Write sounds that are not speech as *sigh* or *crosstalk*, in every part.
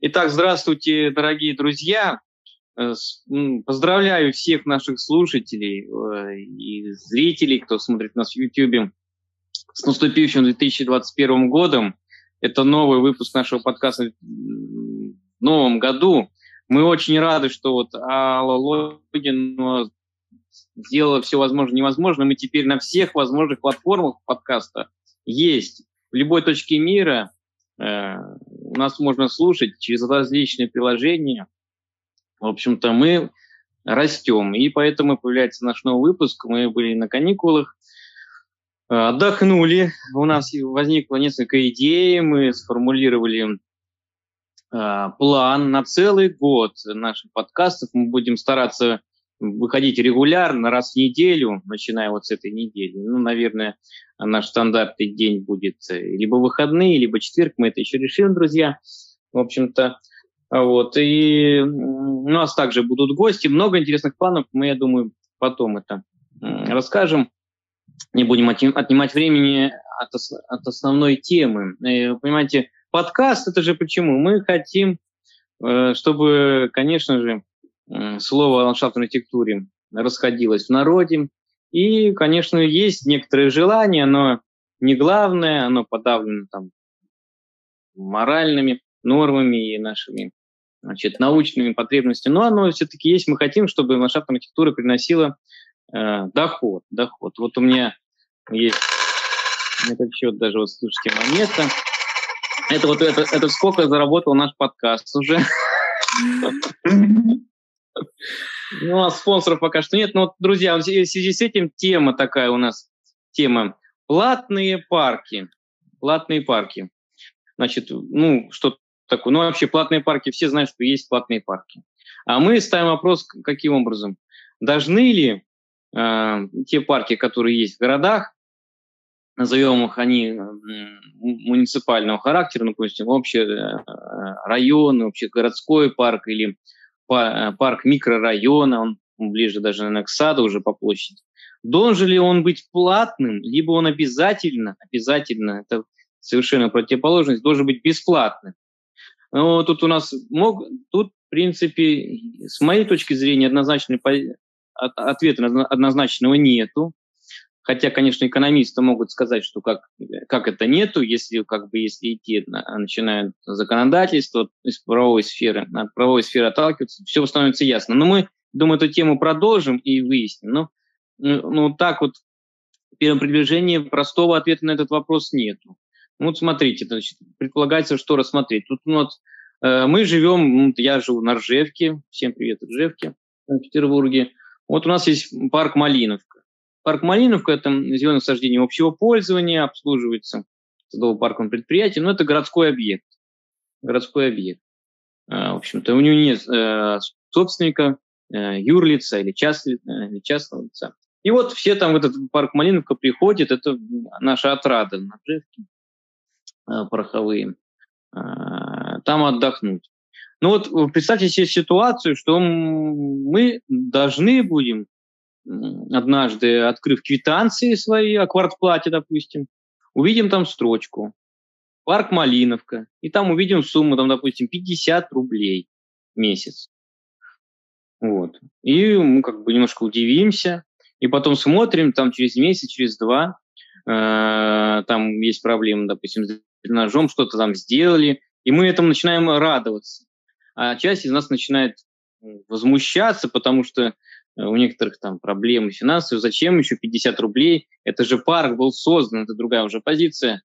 Итак, здравствуйте, дорогие друзья. Э, поздравляю всех наших слушателей э, и зрителей, кто смотрит нас в YouTube, с наступившим 2021 годом. Это новый выпуск нашего подкаста в новом году. Мы очень рады, что вот Алла Логин сделала все возможное невозможно. Мы теперь на всех возможных платформах подкаста есть. В любой точке мира э, нас можно слушать через различные приложения. В общем-то, мы растем, и поэтому появляется наш новый выпуск. Мы были на каникулах, э, отдохнули. У нас возникло несколько идей, мы сформулировали э, план на целый год наших подкастов. Мы будем стараться выходить регулярно, раз в неделю, начиная вот с этой недели. Ну, наверное, наш стандартный день будет э, либо выходные, либо четверг. Мы это еще решим, друзья. В общем-то, вот. И у нас также будут гости. Много интересных планов. Мы, я думаю, потом это расскажем. Не будем отнимать времени от, от основной темы. Э, понимаете, подкаст – это же почему? Мы хотим, э, чтобы, конечно же, слово о ландшафтной архитектуре расходилось в народе. И, конечно, есть некоторые желания, но не главное, оно подавлено там моральными нормами и нашими значит, научными потребностями, но оно все-таки есть. Мы хотим, чтобы ландшафтная архитектура приносила э, доход, доход. Вот у меня есть на этот счет даже, вот слушайте, монета. Это вот это, это сколько заработал наш подкаст уже. *laughs* Ну, а спонсоров пока что нет. Но, друзья, в связи с этим тема такая у нас, тема платные парки. Платные парки. Значит, ну, что такое? Ну, вообще, платные парки, все знают, что есть платные парки. А мы ставим вопрос, каким образом? Должны ли э, те парки, которые есть в городах, назовем их они муниципального характера, ну, допустим, общий э, район, общий городской парк или Э, парк микрорайона, он ближе даже, наверное, к саду уже по площади. Должен ли он быть платным, либо он обязательно, обязательно, это совершенно противоположность, должен быть бесплатным. Но тут у нас мог, тут, в принципе, с моей точки зрения, однозначный ответа однозначного нету. Хотя, конечно, экономисты могут сказать, что как, как это нету, если, как бы, если идти, начинают законодательство из правовой сферы, от правовой сферы отталкиваться, все становится ясно. Но мы, думаю, эту тему продолжим и выясним. Но, ну, ну, так вот, в первом приближении простого ответа на этот вопрос нету. Ну, вот смотрите, значит, предполагается, что рассмотреть. Тут ну, вот, э, мы живем, я живу на Ржевке, всем привет, Ржевке, в Петербурге. Вот у нас есть парк Малиновка. Парк Малиновка – это зеленое насаждение общего пользования, обслуживается садово-парковым предприятием, но это городской объект. Городской объект. А, в общем-то, у него нет э, собственника, э, юрлица или, э, частного лица. И вот все там в этот парк Малиновка приходят, это наша отрада на Джевке, пороховые, а, там отдохнуть. Ну вот представьте себе ситуацию, что мы должны будем однажды, открыв квитанции свои о квартплате, допустим, увидим там строчку «Парк Малиновка», и там увидим сумму, там, допустим, 50 рублей в месяц. Вот. И мы как бы немножко удивимся, и потом смотрим, там через месяц, через два, э, там есть проблемы, допустим, с дренажом, что-то там сделали, и мы этому начинаем радоваться. А часть из нас начинает возмущаться, потому что у некоторых там проблемы финансовые, зачем еще 50 рублей? Это же парк был создан, это другая уже позиция.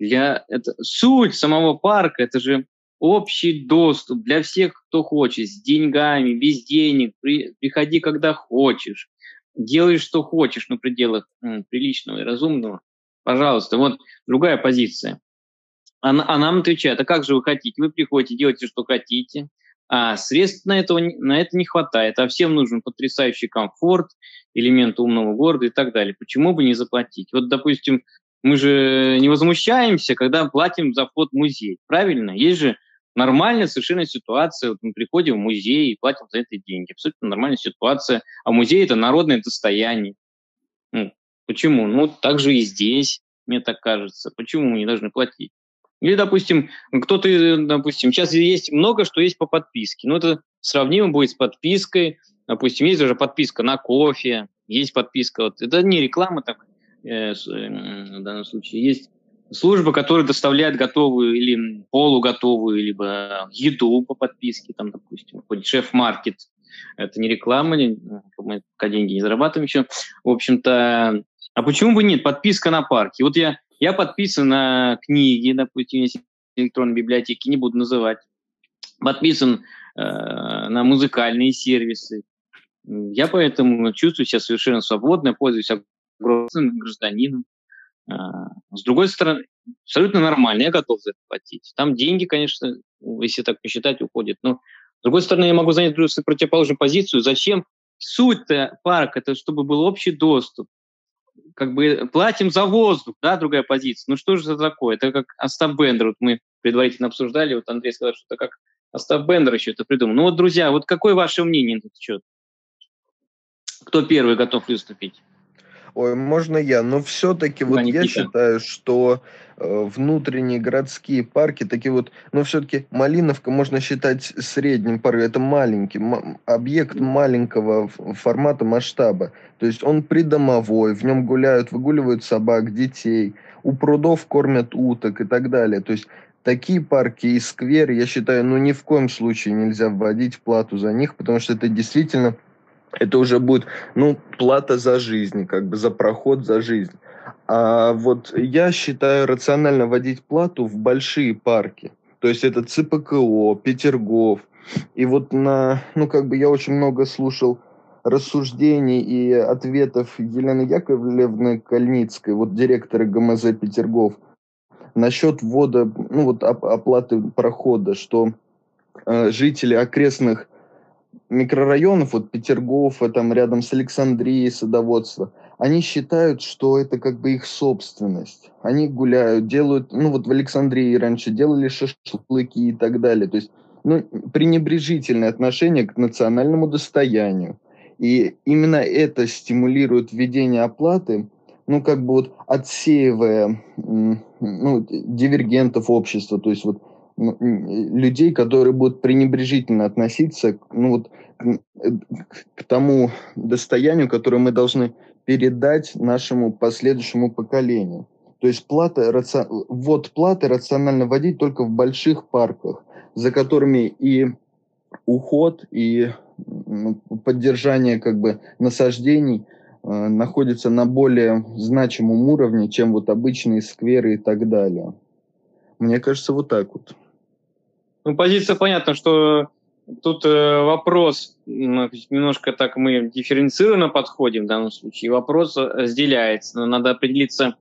Для, это, суть самого парка, это же общий доступ для всех, кто хочет, с деньгами, без денег, при, приходи, когда хочешь, делай, что хочешь, на пределах м, приличного и разумного. Пожалуйста, вот другая позиция. А, а нам отвечают, а как же вы хотите? Вы приходите, делаете, что хотите, а средств на, этого, на это не хватает, а всем нужен потрясающий комфорт, элемент умного города и так далее. Почему бы не заплатить? Вот, допустим, мы же не возмущаемся, когда платим за вход в музей, правильно? Есть же нормальная совершенно ситуация. Вот мы приходим в музей и платим за это деньги. Абсолютно нормальная ситуация. А музей – это народное достояние. Ну, почему? Ну, так же и здесь, мне так кажется. Почему мы не должны платить? Или, допустим, кто-то, допустим, сейчас есть много, что есть по подписке. Ну, это сравнимо будет с подпиской. Допустим, есть уже подписка на кофе, есть подписка. Вот, это не реклама так, э, в данном случае. Есть служба, которая доставляет готовую или полуготовую, либо еду по подписке, там, допустим, хоть шеф-маркет. Это не реклама, мы пока деньги не зарабатываем еще. В общем-то, а почему бы нет? Подписка на парке. Вот я, я подписан на книги, допустим, если электронной библиотеки, не буду называть. Подписан э, на музыкальные сервисы. Я поэтому чувствую себя совершенно свободно, пользуюсь огромным гражданином. А, с другой стороны, абсолютно нормально, я готов за это платить. Там деньги, конечно, если так посчитать, уходят. Но, с другой стороны, я могу занять противоположную позицию. Зачем? Суть-то парка, это чтобы был общий доступ. Как бы платим за воздух, да, другая позиция. Ну что же это такое? Это как Остап Бендер, вот мы предварительно обсуждали, вот Андрей сказал, что это как Остап Бендер еще это придумал. Ну вот, друзья, вот какое ваше мнение на этот счет? Кто первый готов выступить? Ой, можно я, но все-таки вот я считаю, что э, внутренние городские парки, такие вот, но все-таки Малиновка можно считать средним парком, это маленький, объект маленького формата, масштаба. То есть он придомовой, в нем гуляют, выгуливают собак, детей, у прудов кормят уток и так далее. То есть такие парки и скверы, я считаю, ну ни в коем случае нельзя вводить плату за них, потому что это действительно это уже будет, ну, плата за жизнь, как бы за проход за жизнь. А вот я считаю рационально вводить плату в большие парки. То есть это ЦПКО, Петергоф. И вот на, ну, как бы я очень много слушал рассуждений и ответов Елены Яковлевны Кальницкой, вот директора ГМЗ Петергоф, насчет ввода, ну вот оплаты прохода, что э, жители окрестных микрорайонов, вот Петергофа, там рядом с Александрией, садоводство, они считают, что это как бы их собственность. Они гуляют, делают, ну вот в Александрии раньше делали шашлыки и так далее. То есть ну, пренебрежительное отношение к национальному достоянию. И именно это стимулирует введение оплаты, ну, как бы вот отсеивая ну, дивергентов общества, то есть вот людей, которые будут пренебрежительно относиться ну, вот, к, к тому достоянию, которое мы должны передать нашему последующему поколению. То есть плата, раци... ввод платы рационально вводить только в больших парках, за которыми и уход, и ну, поддержание как бы насаждений э, находится на более значимом уровне, чем вот обычные скверы и так далее. Мне кажется, вот так вот. Ну, позиция понятна, что тут э, вопрос, немножко так мы дифференцированно подходим в данном случае, вопрос разделяется. Надо определиться,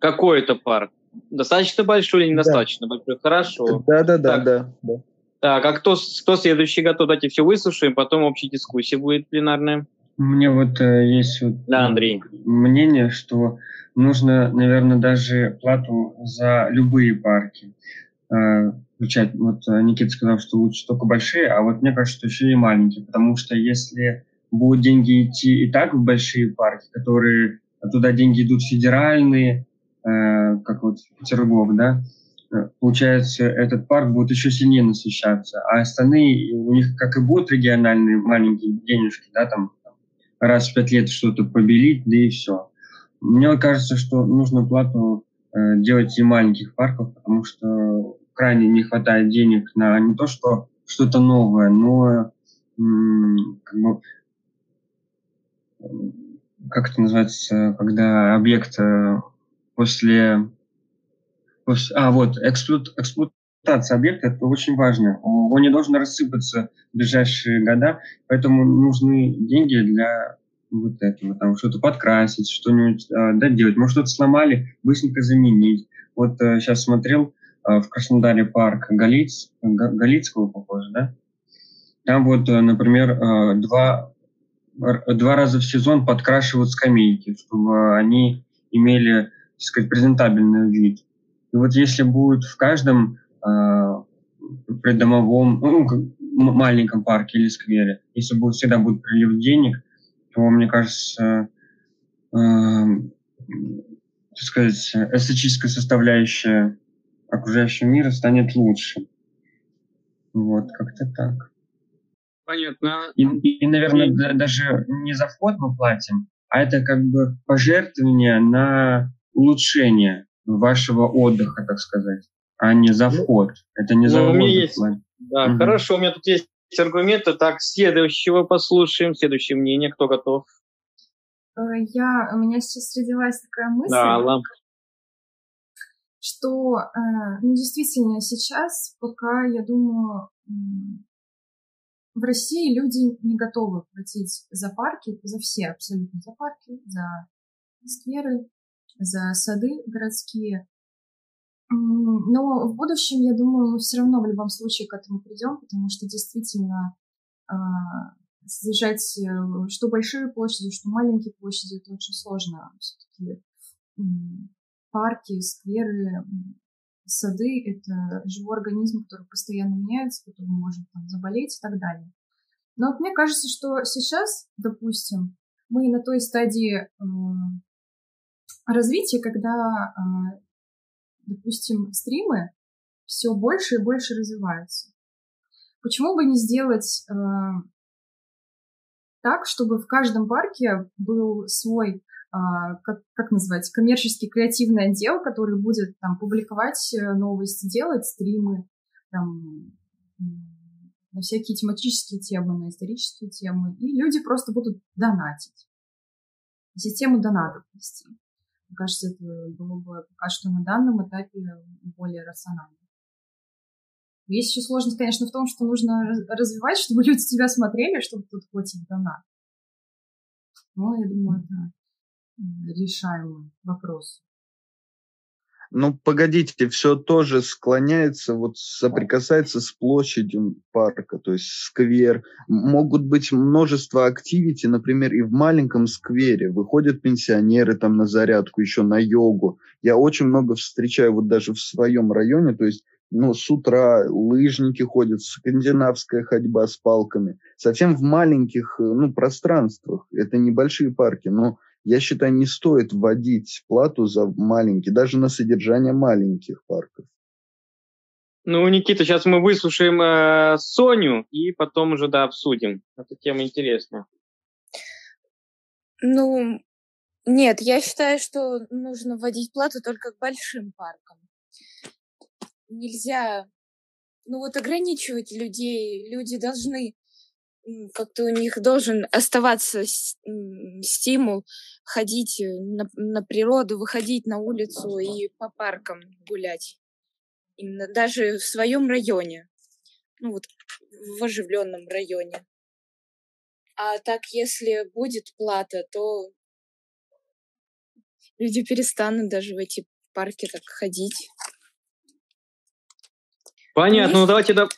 какой это парк. Достаточно большой или недостаточно да. большой? Хорошо. Да, да, да, да, да. Так, а кто, кто следующий готов? Давайте все выслушаем, потом общая дискуссия будет пленарная. Мне вот э, есть вот да, Андрей. мнение, что нужно, наверное, даже плату за любые парки. Э, включать. Вот э, Никита сказал, что лучше только большие, а вот мне кажется, что еще и маленькие, потому что если будут деньги идти и так в большие парки, которые туда деньги идут федеральные, э, как вот Петергоф, да, э, получается, этот парк будет еще сильнее насыщаться, а остальные, у них как и будут региональные маленькие денежки, да, там раз в пять лет что-то побелить, да и все. Мне кажется, что нужно плату э, делать и маленьких парков, потому что крайне не хватает денег на не то, что что-то новое, но как бы, как это называется, когда объект э, после, после а вот эксплуат, эксплуатация объекта это очень важно. Он не должен рассыпаться в ближайшие года, поэтому нужны деньги для вот этого, там что-то подкрасить, что-нибудь э, доделать, может что-то сломали, быстренько заменить. Вот э, сейчас смотрел, в Краснодаре парк Галиц, Галицкого, похоже, да? Там вот, э, например, э, два, два раза в сезон подкрашивают скамейки, чтобы они имели, так сказать, презентабельный вид. И вот если будет в каждом придомовом, ну, маленьком парке или сквере, если будет всегда будет прилив денег, то, мне кажется, э, так сказать, эстетическая составляющая окружающего мира станет лучше. Вот, как-то так. Понятно. И, и наверное, и... даже не за вход мы платим, а это как бы пожертвование на улучшение вашего отдыха, так сказать, а не за ну, вход. Это не ну, за вход. Есть... Да, угу. хорошо, у меня тут есть аргументы. Так, следующего послушаем, следующее мнение. Кто готов? Э, я, у меня сейчас родилась такая мысль. Да, лампа что, э, ну, действительно, сейчас, пока, я думаю, в России люди не готовы платить за парки, за все абсолютно, за парки, за скверы, за сады городские. Но в будущем, я думаю, мы все равно в любом случае к этому придем, потому что действительно э, содержать э, что большие площади, что маленькие площади, это очень сложно. Все-таки парки, скверы, сады — это живой организм, который постоянно меняется, который может там, заболеть и так далее. Но вот мне кажется, что сейчас, допустим, мы на той стадии э, развития, когда, э, допустим, стримы все больше и больше развиваются. Почему бы не сделать э, так, чтобы в каждом парке был свой как, как назвать, коммерческий креативный отдел, который будет там публиковать э, новости, делать стримы, там, на всякие тематические темы, на исторические темы, и люди просто будут донатить. Систему донатов вести. Мне кажется, это было бы пока что на данном этапе более рационально. Есть еще сложность, конечно, в том, что нужно развивать, *laughs* чтобы люди тебя смотрели, чтобы тут платить донат. Но я думаю, это решаемый вопрос. Ну, погодите, все тоже склоняется, вот соприкасается с площадью парка, то есть сквер. Могут быть множество активити, например, и в маленьком сквере. Выходят пенсионеры там на зарядку, еще на йогу. Я очень много встречаю вот даже в своем районе, то есть ну, с утра лыжники ходят, скандинавская ходьба с палками. Совсем в маленьких ну, пространствах. Это небольшие парки, но я считаю, не стоит вводить плату за маленькие, даже на содержание маленьких парков. Ну, Никита, сейчас мы выслушаем э, Соню и потом уже, да, обсудим. Эта тема интересная. Ну, нет, я считаю, что нужно вводить плату только к большим паркам. Нельзя, ну вот ограничивать людей. Люди должны как-то у них должен оставаться стимул ходить э, на, на природу, выходить на улицу и по паркам гулять. Именно даже в своем районе. Ну вот в оживленном районе. А так, если будет плата, то люди перестанут даже в эти парки так ходить. Понятно, ну давайте да,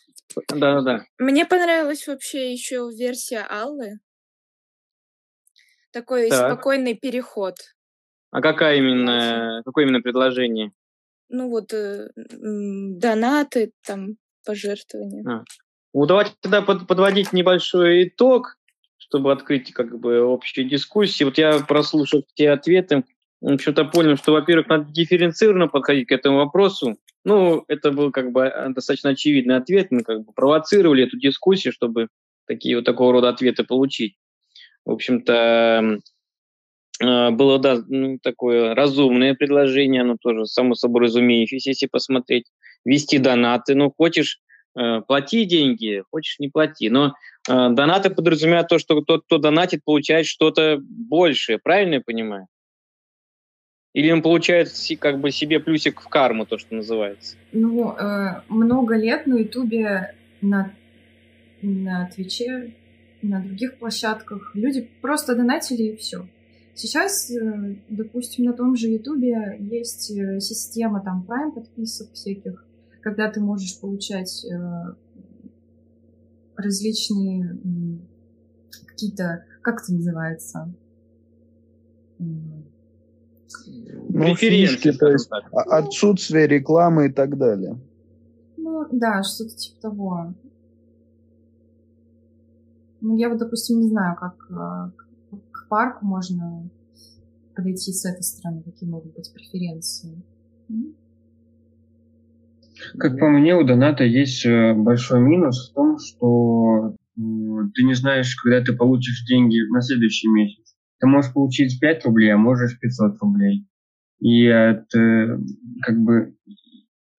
да-да-да. Мне понравилась вообще еще версия Аллы. Такой так. спокойный переход. А какая именно, какое именно предложение? Ну вот э, донаты, там, пожертвования. А. Ну, давайте тогда под, подводить небольшой итог, чтобы открыть как бы общую дискуссию. Вот я прослушал те ответы, в общем-то понял, что, во-первых, надо дифференцированно подходить к этому вопросу. Ну, это был как бы э, достаточно очевидный ответ. Мы как бы провоцировали эту дискуссию, чтобы такие вот такого рода ответы получить. В общем-то, э, было, да, ну, такое разумное предложение, оно тоже само собой разумеющееся, если посмотреть. Вести донаты. Ну, хочешь, э, плати деньги, хочешь, не плати. Но донаты подразумевают то, что тот, кто донатит, получает что-то большее. Правильно я понимаю? Или он получает как бы себе плюсик в карму, то, что называется? Ну, э, много лет на Ютубе, на, на Твиче, на других площадках люди просто донатили и все. Сейчас, э, допустим, на том же Ютубе есть э, система там Prime подписок всяких, когда ты можешь получать э, различные какие-то, как это называется, ну, фишки, то есть отсутствие рекламы и так далее. Ну, да, что-то типа того. Ну, я вот, допустим, не знаю, как э, к парку можно подойти с этой стороны, какие могут быть преференции. Как по мне, у доната есть э, большой минус в том, что ты не знаешь, когда ты получишь деньги на следующий месяц. Ты можешь получить 5 рублей, а можешь 500 рублей. И это как бы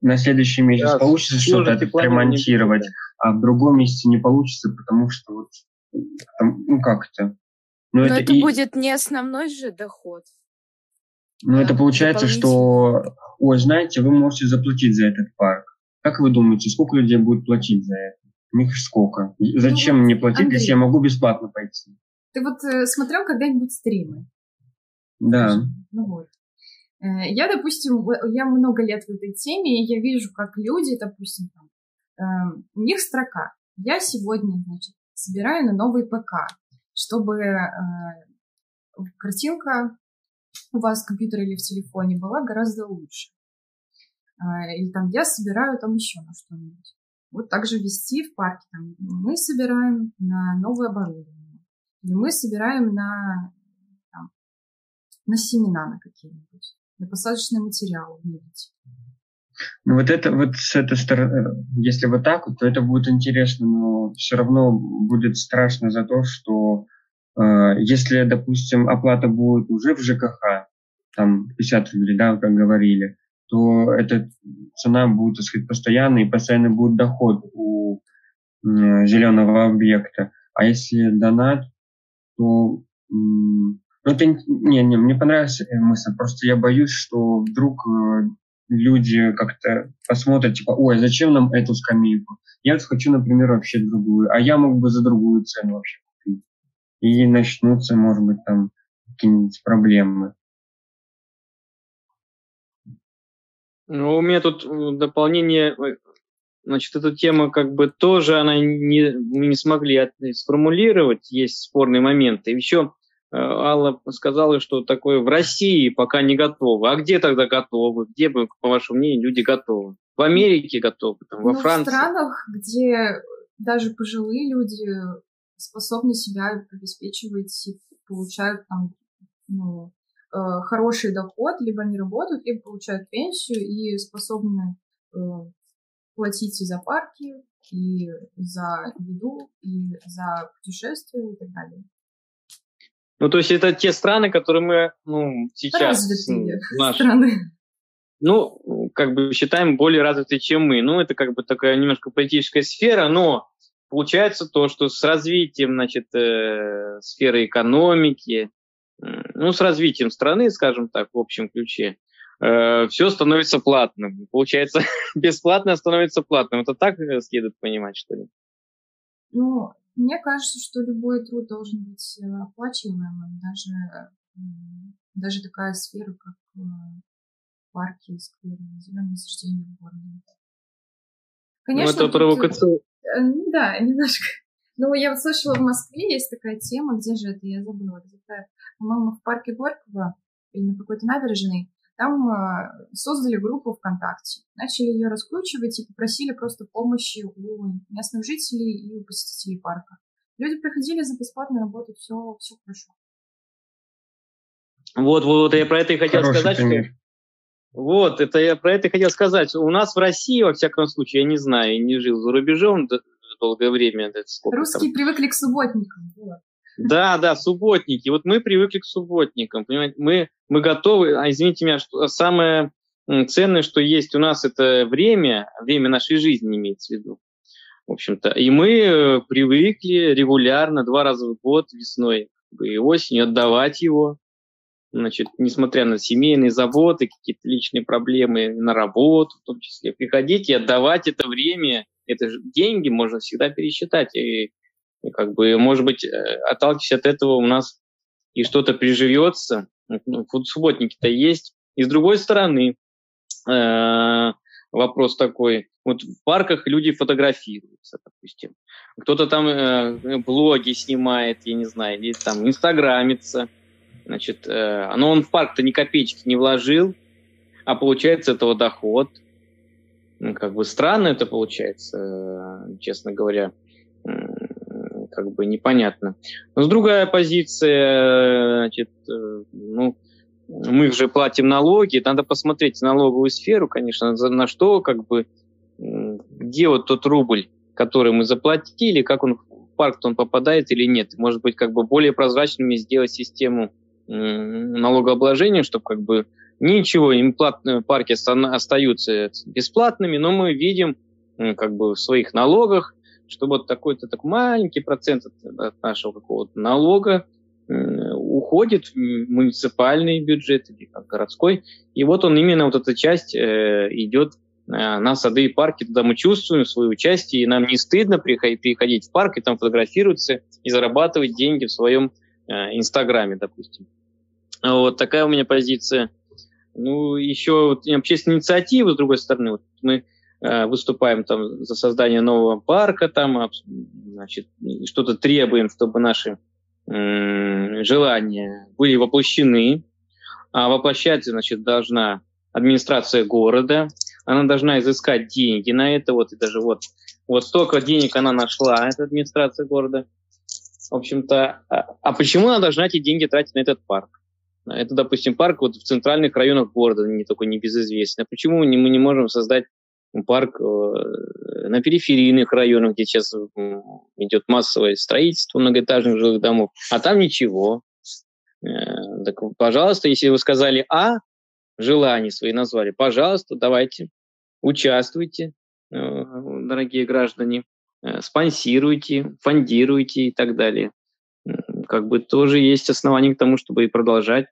на следующий месяц да, получится что-то отремонтировать, а в другом месяце не получится, потому что вот там, ну как это? Но, Но это, это и... будет не основной же доход. Ну, это получается, что, ой, знаете, вы можете заплатить за этот парк. Как вы думаете, сколько людей будет платить за это? У них сколько? Зачем ну, мне платить, Андрей, если я могу бесплатно пойти? Ты вот э, смотрел когда-нибудь стримы? Да. Ну вот. Э, я, допустим, я много лет в этой теме, и я вижу, как люди, допустим, там, э, у них строка. Я сегодня, значит, собираю на новый ПК, чтобы э, картинка у вас в компьютере или в телефоне была гораздо лучше. Или там я собираю там еще на что-нибудь. Вот также вести в парке. Там, мы собираем на новое оборудование. Или мы собираем на, там, на семена на какие-нибудь на посадочный материал обновить. Ну вот это вот с этой стороны, если вот так то это будет интересно, но все равно будет страшно за то, что э, если, допустим, оплата будет уже в ЖКХ, там 50 рублей, да, как говорили, то эта цена будет, так сказать, постоянной, и постоянно будет доход у э, зеленого объекта. А если донат, то ну, это не, не, мне понравилась мысль, просто я боюсь, что вдруг э, люди как-то посмотрят, типа, ой, зачем нам эту скамейку? Я хочу, например, вообще другую, а я мог бы за другую цену вообще купить. И начнутся, может быть, там какие-нибудь проблемы. Ну, у меня тут э, дополнение, значит, эта тема как бы тоже, она не, мы не смогли сформулировать, есть спорные моменты. Еще Э, Алла сказала, что такое в России пока не готовы. А где тогда готовы? Где бы, по вашему мнению, люди готовы? В Америке готовы, там, во ну, Франции? В странах, где даже пожилые люди способны себя обеспечивать и получают там ну, э, хороший доход, либо они работают, либо получают пенсию и способны э, платить и за парки, и за еду, и за путешествия и так далее. Ну, то есть это те страны, которые мы ну, сейчас... Развитые *laughs* наши, страны. Ну, как бы считаем более развитые, чем мы. Ну, это как бы такая немножко политическая сфера, но получается то, что с развитием, значит, э, сферы экономики, э, ну, с развитием страны, скажем так, в общем ключе, э, все становится платным. Получается, *laughs* бесплатно становится платным. Это так э, следует понимать, что ли? Ну, мне кажется, что любой труд должен быть э, оплачиваемым, даже, даже такая сфера, как парки, скверы, зеленые насаждения в городе. Конечно, ну, это провокация. Э, да, *laughs* немножко. Ну, я вот слышала, в Москве есть такая тема, где же это, я забыла, где-то, по-моему, в парке Горького или на какой-то набережной, там э, создали группу ВКонтакте, начали ее раскручивать и попросили просто помощи у местных жителей и у посетителей парка. Люди приходили за бесплатно работать, все, все хорошо. Вот, вот, я про это и хотел Хороший сказать, пример. что вот, это я про это и хотел сказать. У нас в России, во всяком случае, я не знаю, не жил за рубежом долгое время. Русские там. привыкли к субботникам. Вот. Да, да, субботники. Вот мы привыкли к субботникам, понимаете? Мы, мы готовы, а извините меня, что самое ценное, что есть у нас, это время, время нашей жизни имеется в виду. В общем-то, и мы э, привыкли регулярно, два раза в год, весной и осенью, отдавать его. Значит, несмотря на семейные заботы, какие-то личные проблемы на работу, в том числе, приходить и отдавать это время, это же деньги можно всегда пересчитать. И как бы, может быть, э, отталкиваясь от этого, у нас и что-то приживется. Ну, субботники-то есть. И с другой стороны, э, вопрос такой. Вот в парках люди фотографируются, допустим. Кто-то там э, блоги снимает, я не знаю, или там инстаграмится. Значит, э, но он в парк-то ни копеечки не вложил, а получается этого доход. Ну, как бы странно это получается, честно говоря как бы непонятно. Но с другая позиция, значит, э, ну, мы же платим налоги, надо посмотреть налоговую сферу, конечно, на что как бы где вот тот рубль, который мы заплатили, как он в парк он попадает или нет. Может быть, как бы более прозрачными сделать систему налогообложения, чтобы как бы ничего, им платные парки остаются бесплатными, но мы видим как бы в своих налогах, что вот такой-то так маленький процент от нашего какого-то налога уходит в муниципальный бюджет или как городской, и вот он именно вот эта часть э, идет э, на сады и парки, туда мы чувствуем свое участие, и нам не стыдно приходить, в парк и там фотографироваться и зарабатывать деньги в своем э, Инстаграме, допустим. Вот такая у меня позиция. Ну, еще вот, общественные инициативы, с другой стороны, вот мы выступаем там за создание нового парка, там, значит, что-то требуем, чтобы наши э, желания были воплощены. А воплощать, значит, должна администрация города, она должна изыскать деньги на это, вот и даже вот, вот столько денег она нашла, эта администрация города. В общем-то, а, а почему она должна эти деньги тратить на этот парк? Это, допустим, парк вот в центральных районах города, не такой небезызвестный. А почему мы не можем создать парк э, на периферийных районах, где сейчас идет массовое строительство многоэтажных жилых домов, а там ничего. Э, так, пожалуйста, если вы сказали «А», желания свои назвали, пожалуйста, давайте, участвуйте, э, дорогие граждане, спонсируйте, фондируйте и так далее как бы тоже есть основания к тому, чтобы и продолжать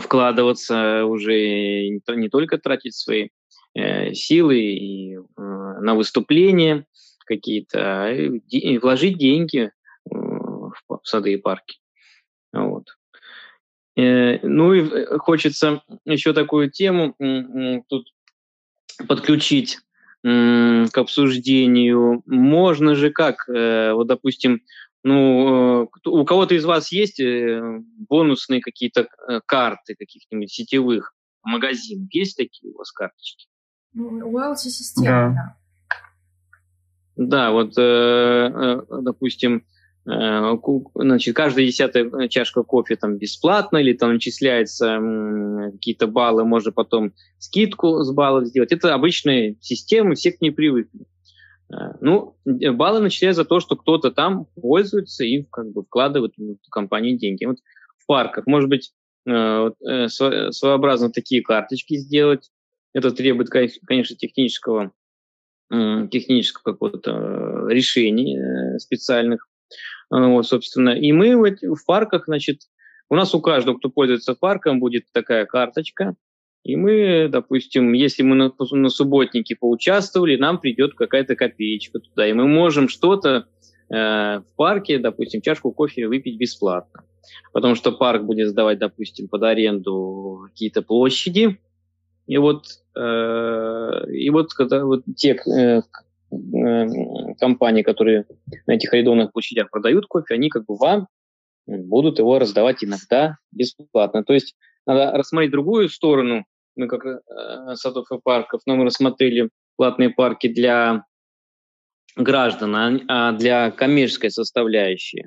вкладываться уже не, только тратить свои силы и, э, на выступления какие-то, а и вложить деньги э, в, сады и парки. Вот. Э, ну и э, хочется еще такую тему э, тут подключить к обсуждению. Можно же как, э, вот, допустим, ну, э, у кого-то из вас есть э, бонусные какие-то э, карты каких-нибудь сетевых магазинов? Есть такие у вас карточки? Ну, Loyalty система, да. Да, вот, допустим, значит, каждая десятая чашка кофе там бесплатно, или там начисляются какие-то баллы, можно потом скидку с баллов сделать. Это обычные системы, все к ней привыкли. Э, ну, баллы начисляются за то, что кто-то там пользуется и как бы вкладывает в компанию деньги. Вот в парках, может быть, э, э, своеобразно такие карточки сделать. Это требует, конечно, технического, технического какого-то решения специальных. Вот, собственно. И мы в парках, значит, у нас у каждого, кто пользуется парком, будет такая карточка, и мы, допустим, если мы на, на субботнике поучаствовали, нам придет какая-то копеечка туда, и мы можем что-то э, в парке, допустим, чашку кофе выпить бесплатно. Потому что парк будет сдавать, допустим, под аренду какие-то площади. И вот, э, и вот когда вот те э, э, компании, которые на этих арендованных площадях продают кофе, они как бы вам будут его раздавать иногда бесплатно. То есть надо рассмотреть другую сторону, мы как э, садов и парков, но мы рассмотрели платные парки для граждан, а, а для коммерческой составляющей.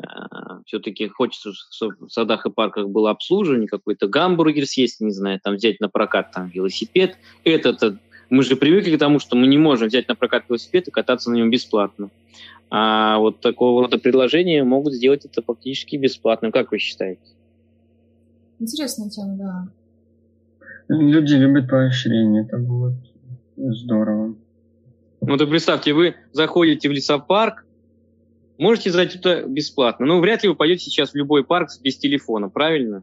Э, Все-таки хочется, чтобы в садах и парках было обслуживание, какой-то гамбургер съесть, не знаю, там взять на прокат там велосипед. Это-то мы же привыкли к тому, что мы не можем взять на прокат велосипед и кататься на нем бесплатно. А вот такого рода предложения могут сделать это фактически бесплатным. Как вы считаете? Интересная тема, да. Люди любят поощрение, это будет здорово. Ну, то представьте, вы заходите в лесопарк, можете зайти туда бесплатно. Ну, вряд ли вы пойдете сейчас в любой парк без телефона, правильно?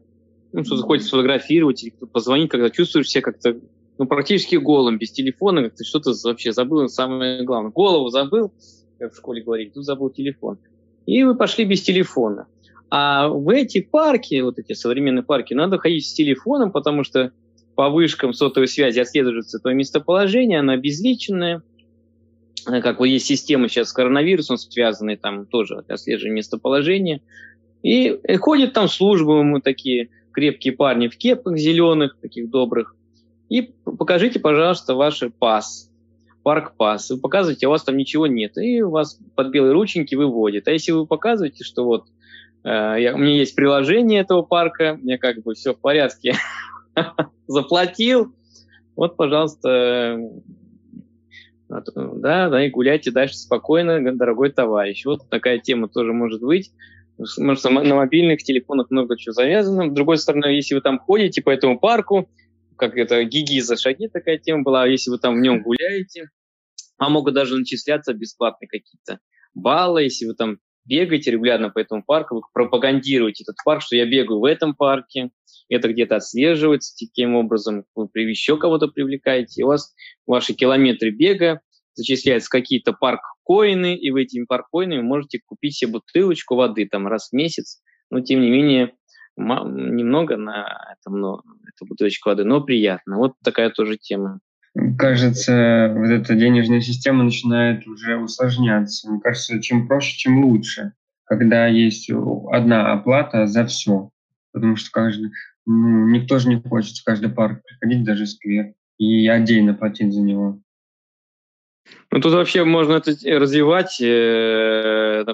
Ну, что заходите сфотографировать или позвонить, когда чувствуешь себя как-то ну, практически голым, без телефона, как-то что-то вообще забыл, самое главное. Голову забыл, как в школе говорили, тут забыл телефон. И вы пошли без телефона. А в эти парки, вот эти современные парки, надо ходить с телефоном, потому что по вышкам сотовой связи отслеживается твое местоположение, она обезличенная. Э, как вот есть системы сейчас с коронавирусом связанные, там тоже отслеживание местоположения. И э, ходят там службы, мы такие крепкие парни в кепках зеленых, таких добрых. И покажите, пожалуйста, ваш пас, парк-пас. Вы показываете, а у вас там ничего нет. И вас под белые рученьки выводит. А если вы показываете, что вот э, я, у меня есть приложение этого парка, мне как бы все в порядке, *laughs* заплатил, вот, пожалуйста, Да, да, и гуляйте дальше спокойно, дорогой товарищ. Вот такая тема тоже может быть. Может, на мобильных телефонах много чего завязано. С другой стороны, если вы там ходите по этому парку, как это гиги за шаги такая тема была, если вы там в нем гуляете, а могут даже начисляться бесплатные какие-то баллы, если вы там бегаете регулярно по этому парку, вы пропагандируете этот парк, что я бегаю в этом парке, это где-то отслеживается таким образом, вы еще кого-то привлекаете, и у вас ваши километры бега зачисляются какие-то парк-коины, и вы этими парк-коинами можете купить себе бутылочку воды там раз в месяц, но тем не менее немного на этом, но это бутылочка воды, но приятно. Вот такая тоже тема. Кажется, вот эта денежная система начинает уже усложняться. Мне кажется, чем проще, чем лучше, когда есть одна оплата за все. Потому что каждый, ну, никто же не хочет в каждый парк приходить, даже сквер, и отдельно платить за него. Ну, тут вообще можно это развивать. Э,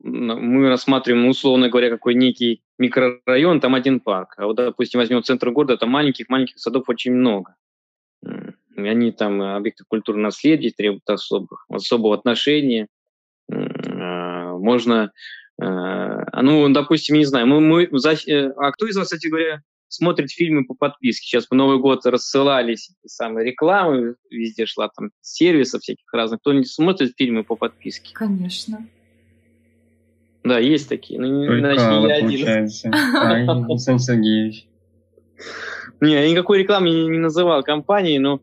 мы рассматриваем, условно говоря, какой некий микрорайон, там один парк. А вот, допустим, возьмем центр города, там маленьких-маленьких садов очень много. Они там объекты культурного наследия требуют особых, особого отношения. А, можно, а, ну, допустим, не знаю, мы, мы, э, а кто из вас, кстати говоря, смотрит фильмы по подписке? Сейчас по Новый год рассылались самые рекламы, везде шла там сервисов всяких разных. Кто-нибудь смотрит фильмы по подписке? Конечно. Да, есть такие. Ну, Только значит, не я один. *laughs* Александр Сергеевич. Не, я никакой рекламы не, не называл компании, но э,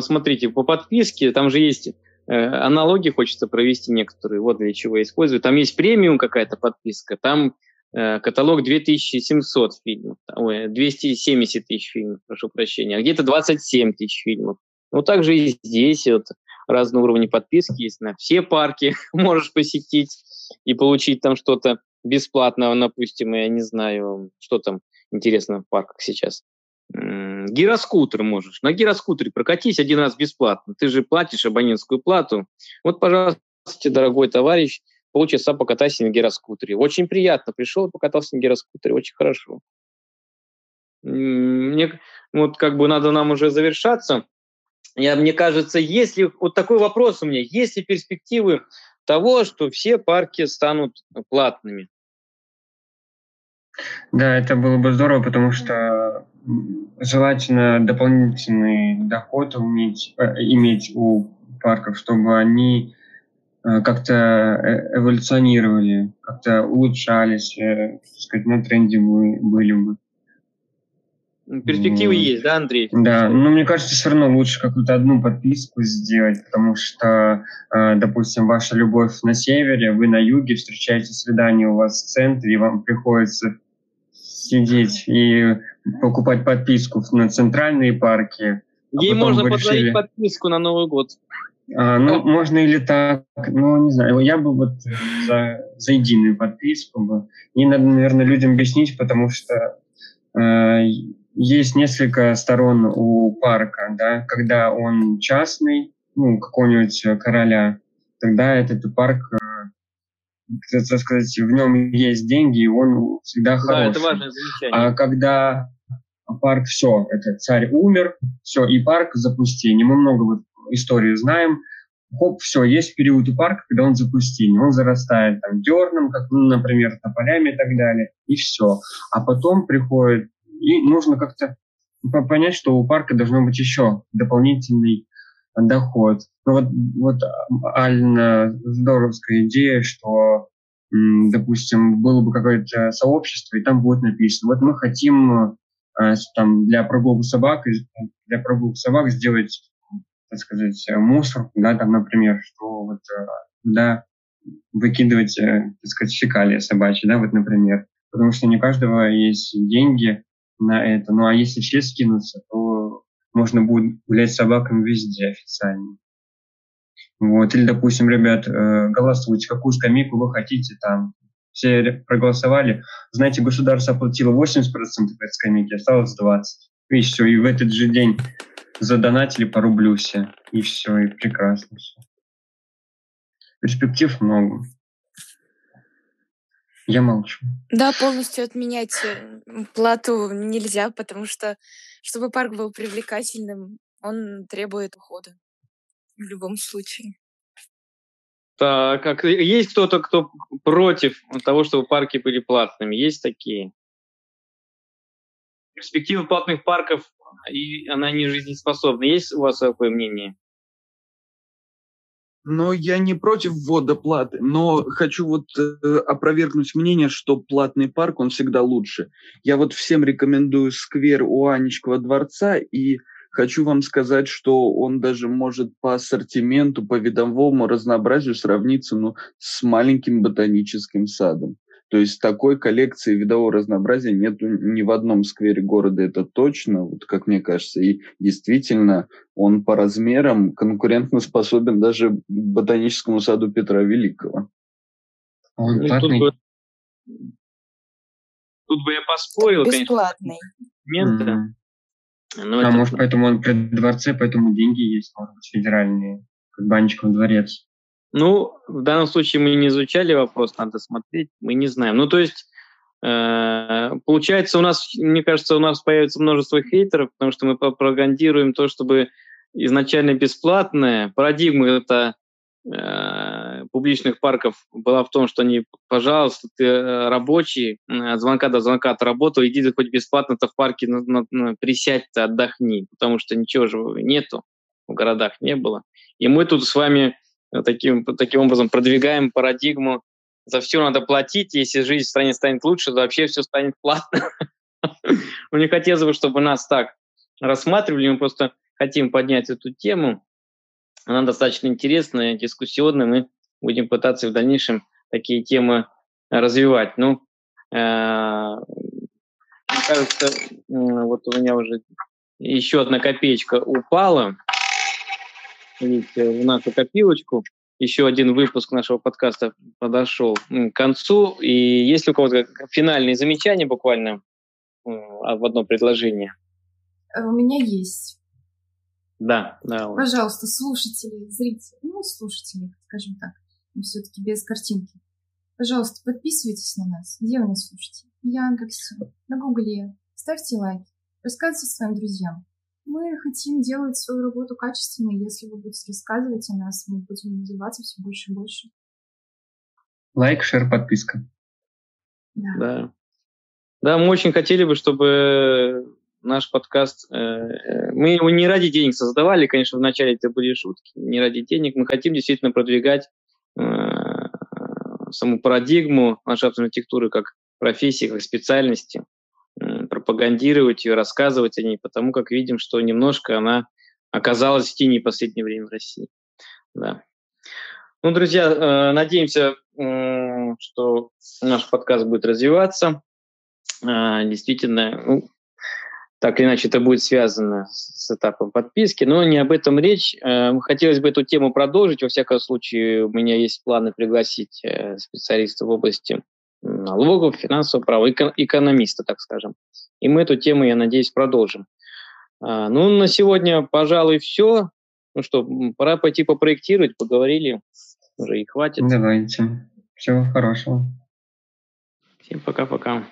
смотрите, по подписке там же есть э, аналогии, хочется провести некоторые, вот для чего я использую. Там есть премиум какая-то подписка, там э, каталог 2700 фильмов, ой, 270 тысяч фильмов, прошу прощения, а где-то 27 тысяч фильмов. Ну, также и здесь вот разные уровни подписки есть на все парки, *laughs* можешь посетить и получить там что-то бесплатно, допустим, я не знаю, что там интересно в парках сейчас. Гироскутер можешь. На гироскутере прокатись один раз бесплатно. Ты же платишь абонентскую плату. Вот, пожалуйста, дорогой товарищ, полчаса покатайся на гироскутере. Очень приятно. Пришел и покатался на гироскутере. Очень хорошо. Мне вот как бы надо нам уже завершаться. Я, мне кажется, если вот такой вопрос у меня, есть ли перспективы того, что все парки станут платными? Да, это было бы здорово, потому что желательно дополнительный доход уметь, э, иметь у парков, чтобы они э, как-то э, эволюционировали, как-то улучшались, э, так сказать, на тренде были бы. Перспективы вот. есть, да, Андрей? Да, но мне кажется, все равно лучше какую-то одну подписку сделать, потому что, э, допустим, ваша любовь на севере, вы на юге, встречаете свидание у вас в центре, и вам приходится сидеть и покупать подписку на центральные парки. А Ей можно решили... подписку на Новый год. А, ну, можно или так, ну, не знаю, я бы вот за, за единую подписку бы. И надо, наверное, людям объяснить, потому что э, есть несколько сторон у парка, да, когда он частный, ну, какого-нибудь короля, тогда этот парк так сказать, в нем есть деньги, и он всегда да, хороший. это важное замечание. А когда парк все, это царь умер, все, и парк запустение. Мы много вот истории знаем. Хоп, все, есть период у парка, когда он запустение. Он зарастает там дерном, как, ну, например, тополями и так далее, и все. А потом приходит, и нужно как-то понять, что у парка должно быть еще дополнительный доход. Ну вот, вот Альна здоровская идея, что, допустим, было бы какое-то сообщество, и там будет написано, вот мы хотим э, там, для прогулок собак, для прогулок собак сделать, так сказать, мусор, да, там, например, что вот да, выкидывать, э, так сказать, фекалии собачьи, да, вот, например. Потому что не у каждого есть деньги на это. Ну, а если все скинутся, то можно будет гулять с собаками везде официально. Вот. Или, допустим, ребят, э, голосуйте, какую скамейку вы хотите там. Все проголосовали. Знаете, государство оплатило 80% этой скамейки, осталось 20%. И все, и в этот же день задонатили по рублю все. И все, и прекрасно все. Перспектив много. Я молчу. Да, полностью отменять э, плату нельзя, потому что, чтобы парк был привлекательным, он требует ухода. в любом случае. Так, как есть кто-то, кто против того, чтобы парки были платными? Есть такие? Перспектива платных парков, и она не жизнеспособна. Есть у вас такое мнение? Но я не против ввода платы, но хочу вот э, опровергнуть мнение, что платный парк, он всегда лучше. Я вот всем рекомендую сквер у Анечкова дворца, и хочу вам сказать, что он даже может по ассортименту, по видовому разнообразию сравниться ну, с маленьким ботаническим садом. То есть такой коллекции видового разнообразия нет ни в одном сквере города, это точно, вот как мне кажется. И действительно, он по размерам конкурентно способен даже ботаническому саду Петра Великого. Он ну, Тут бы, тут бы я поспорил, Бесплатный. конечно. Mm. Но а может, поэтому он при дворце, поэтому деньги есть, может быть, федеральные, как Банчиков дворец. Ну, в данном случае мы не изучали вопрос, надо смотреть, мы не знаем. Ну, то есть, э, получается, у нас, мне кажется, у нас появится множество хейтеров, потому что мы пропагандируем то, чтобы изначально бесплатная парадигма это э, публичных парков была в том, что они, пожалуйста, ты э, рабочий, от звонка до звонка отработал, иди хоть бесплатно-то в парке, на, на, на, присядь отдохни, потому что ничего же нету, в городах не было. И мы тут с вами таким, таким образом продвигаем парадигму за все надо платить, если жизнь в стране станет лучше, то вообще все станет *laughs* платно. Мне хотелось бы, чтобы нас так рассматривали, мы просто хотим поднять эту тему. Она достаточно интересная, дискуссионная, мы будем пытаться в дальнейшем такие темы развивать. Ну, э, мне кажется, вот у меня уже еще одна копеечка упала видите, в нашу копилочку. Еще один выпуск нашего подкаста подошел к концу. И есть ли у кого-то финальные замечания буквально а, в одно предложение? Э, у меня есть. Да, да. Пожалуйста, слушатели, зрители, ну, слушатели, скажем так, все-таки без картинки. Пожалуйста, подписывайтесь на нас. Где вы нас слушаете? В Яндексе, на Гугле. Ставьте лайки. Рассказывайте своим друзьям. Мы хотим делать свою работу качественно, и если вы будете рассказывать о нас, мы будем развиваться все больше и больше. Лайк, шер, подписка. Да. да. Да, мы очень хотели бы, чтобы наш подкаст... Э, э, мы его не ради денег создавали, конечно, вначале это были шутки, не ради денег. Мы хотим действительно продвигать э, саму парадигму ландшафтной архитектуры как профессии, как специальности пропагандировать ее, рассказывать о ней, потому как видим, что немножко она оказалась в тени в последнее время в России. Да. Ну, друзья, э, надеемся, что наш подкаст будет развиваться. Э, действительно, ну, так или иначе это будет связано с этапом подписки, но не об этом речь. Э, хотелось бы эту тему продолжить. Во всяком случае, у меня есть планы пригласить специалистов в области налогов, финансового права, экономиста, так скажем. И мы эту тему, я надеюсь, продолжим. А, ну, на сегодня, пожалуй, все. Ну что, пора пойти попроектировать, поговорили, уже и хватит. Давайте. Всего хорошего. Всем пока-пока.